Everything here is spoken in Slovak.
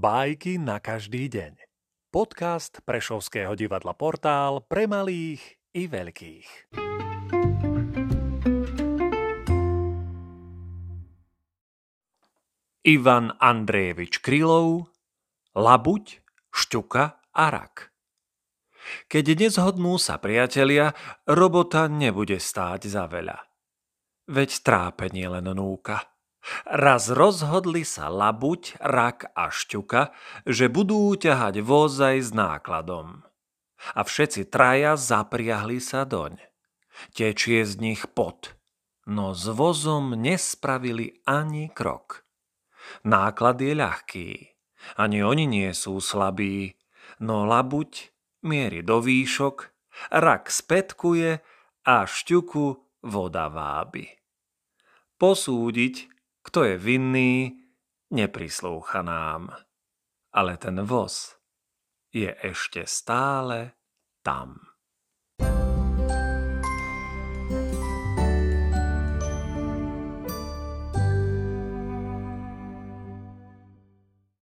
Bajky na každý deň. Podcast Prešovského divadla Portál pre malých i veľkých. Ivan Andrejevič Krylov Labuť, Šťuka a Rak Keď nezhodnú sa priatelia, robota nebude stáť za veľa. Veď trápenie len núka. Raz rozhodli sa labuť, rak a šťuka, že budú ťahať vozaj s nákladom. A všetci traja zapriahli sa doň. Tečie z nich pot, no s vozom nespravili ani krok. Náklad je ľahký, ani oni nie sú slabí, no labuť mierí do výšok, rak spätkuje a šťuku voda váby. Posúdiť, kto je vinný, neprislúcha nám. Ale ten voz je ešte stále tam.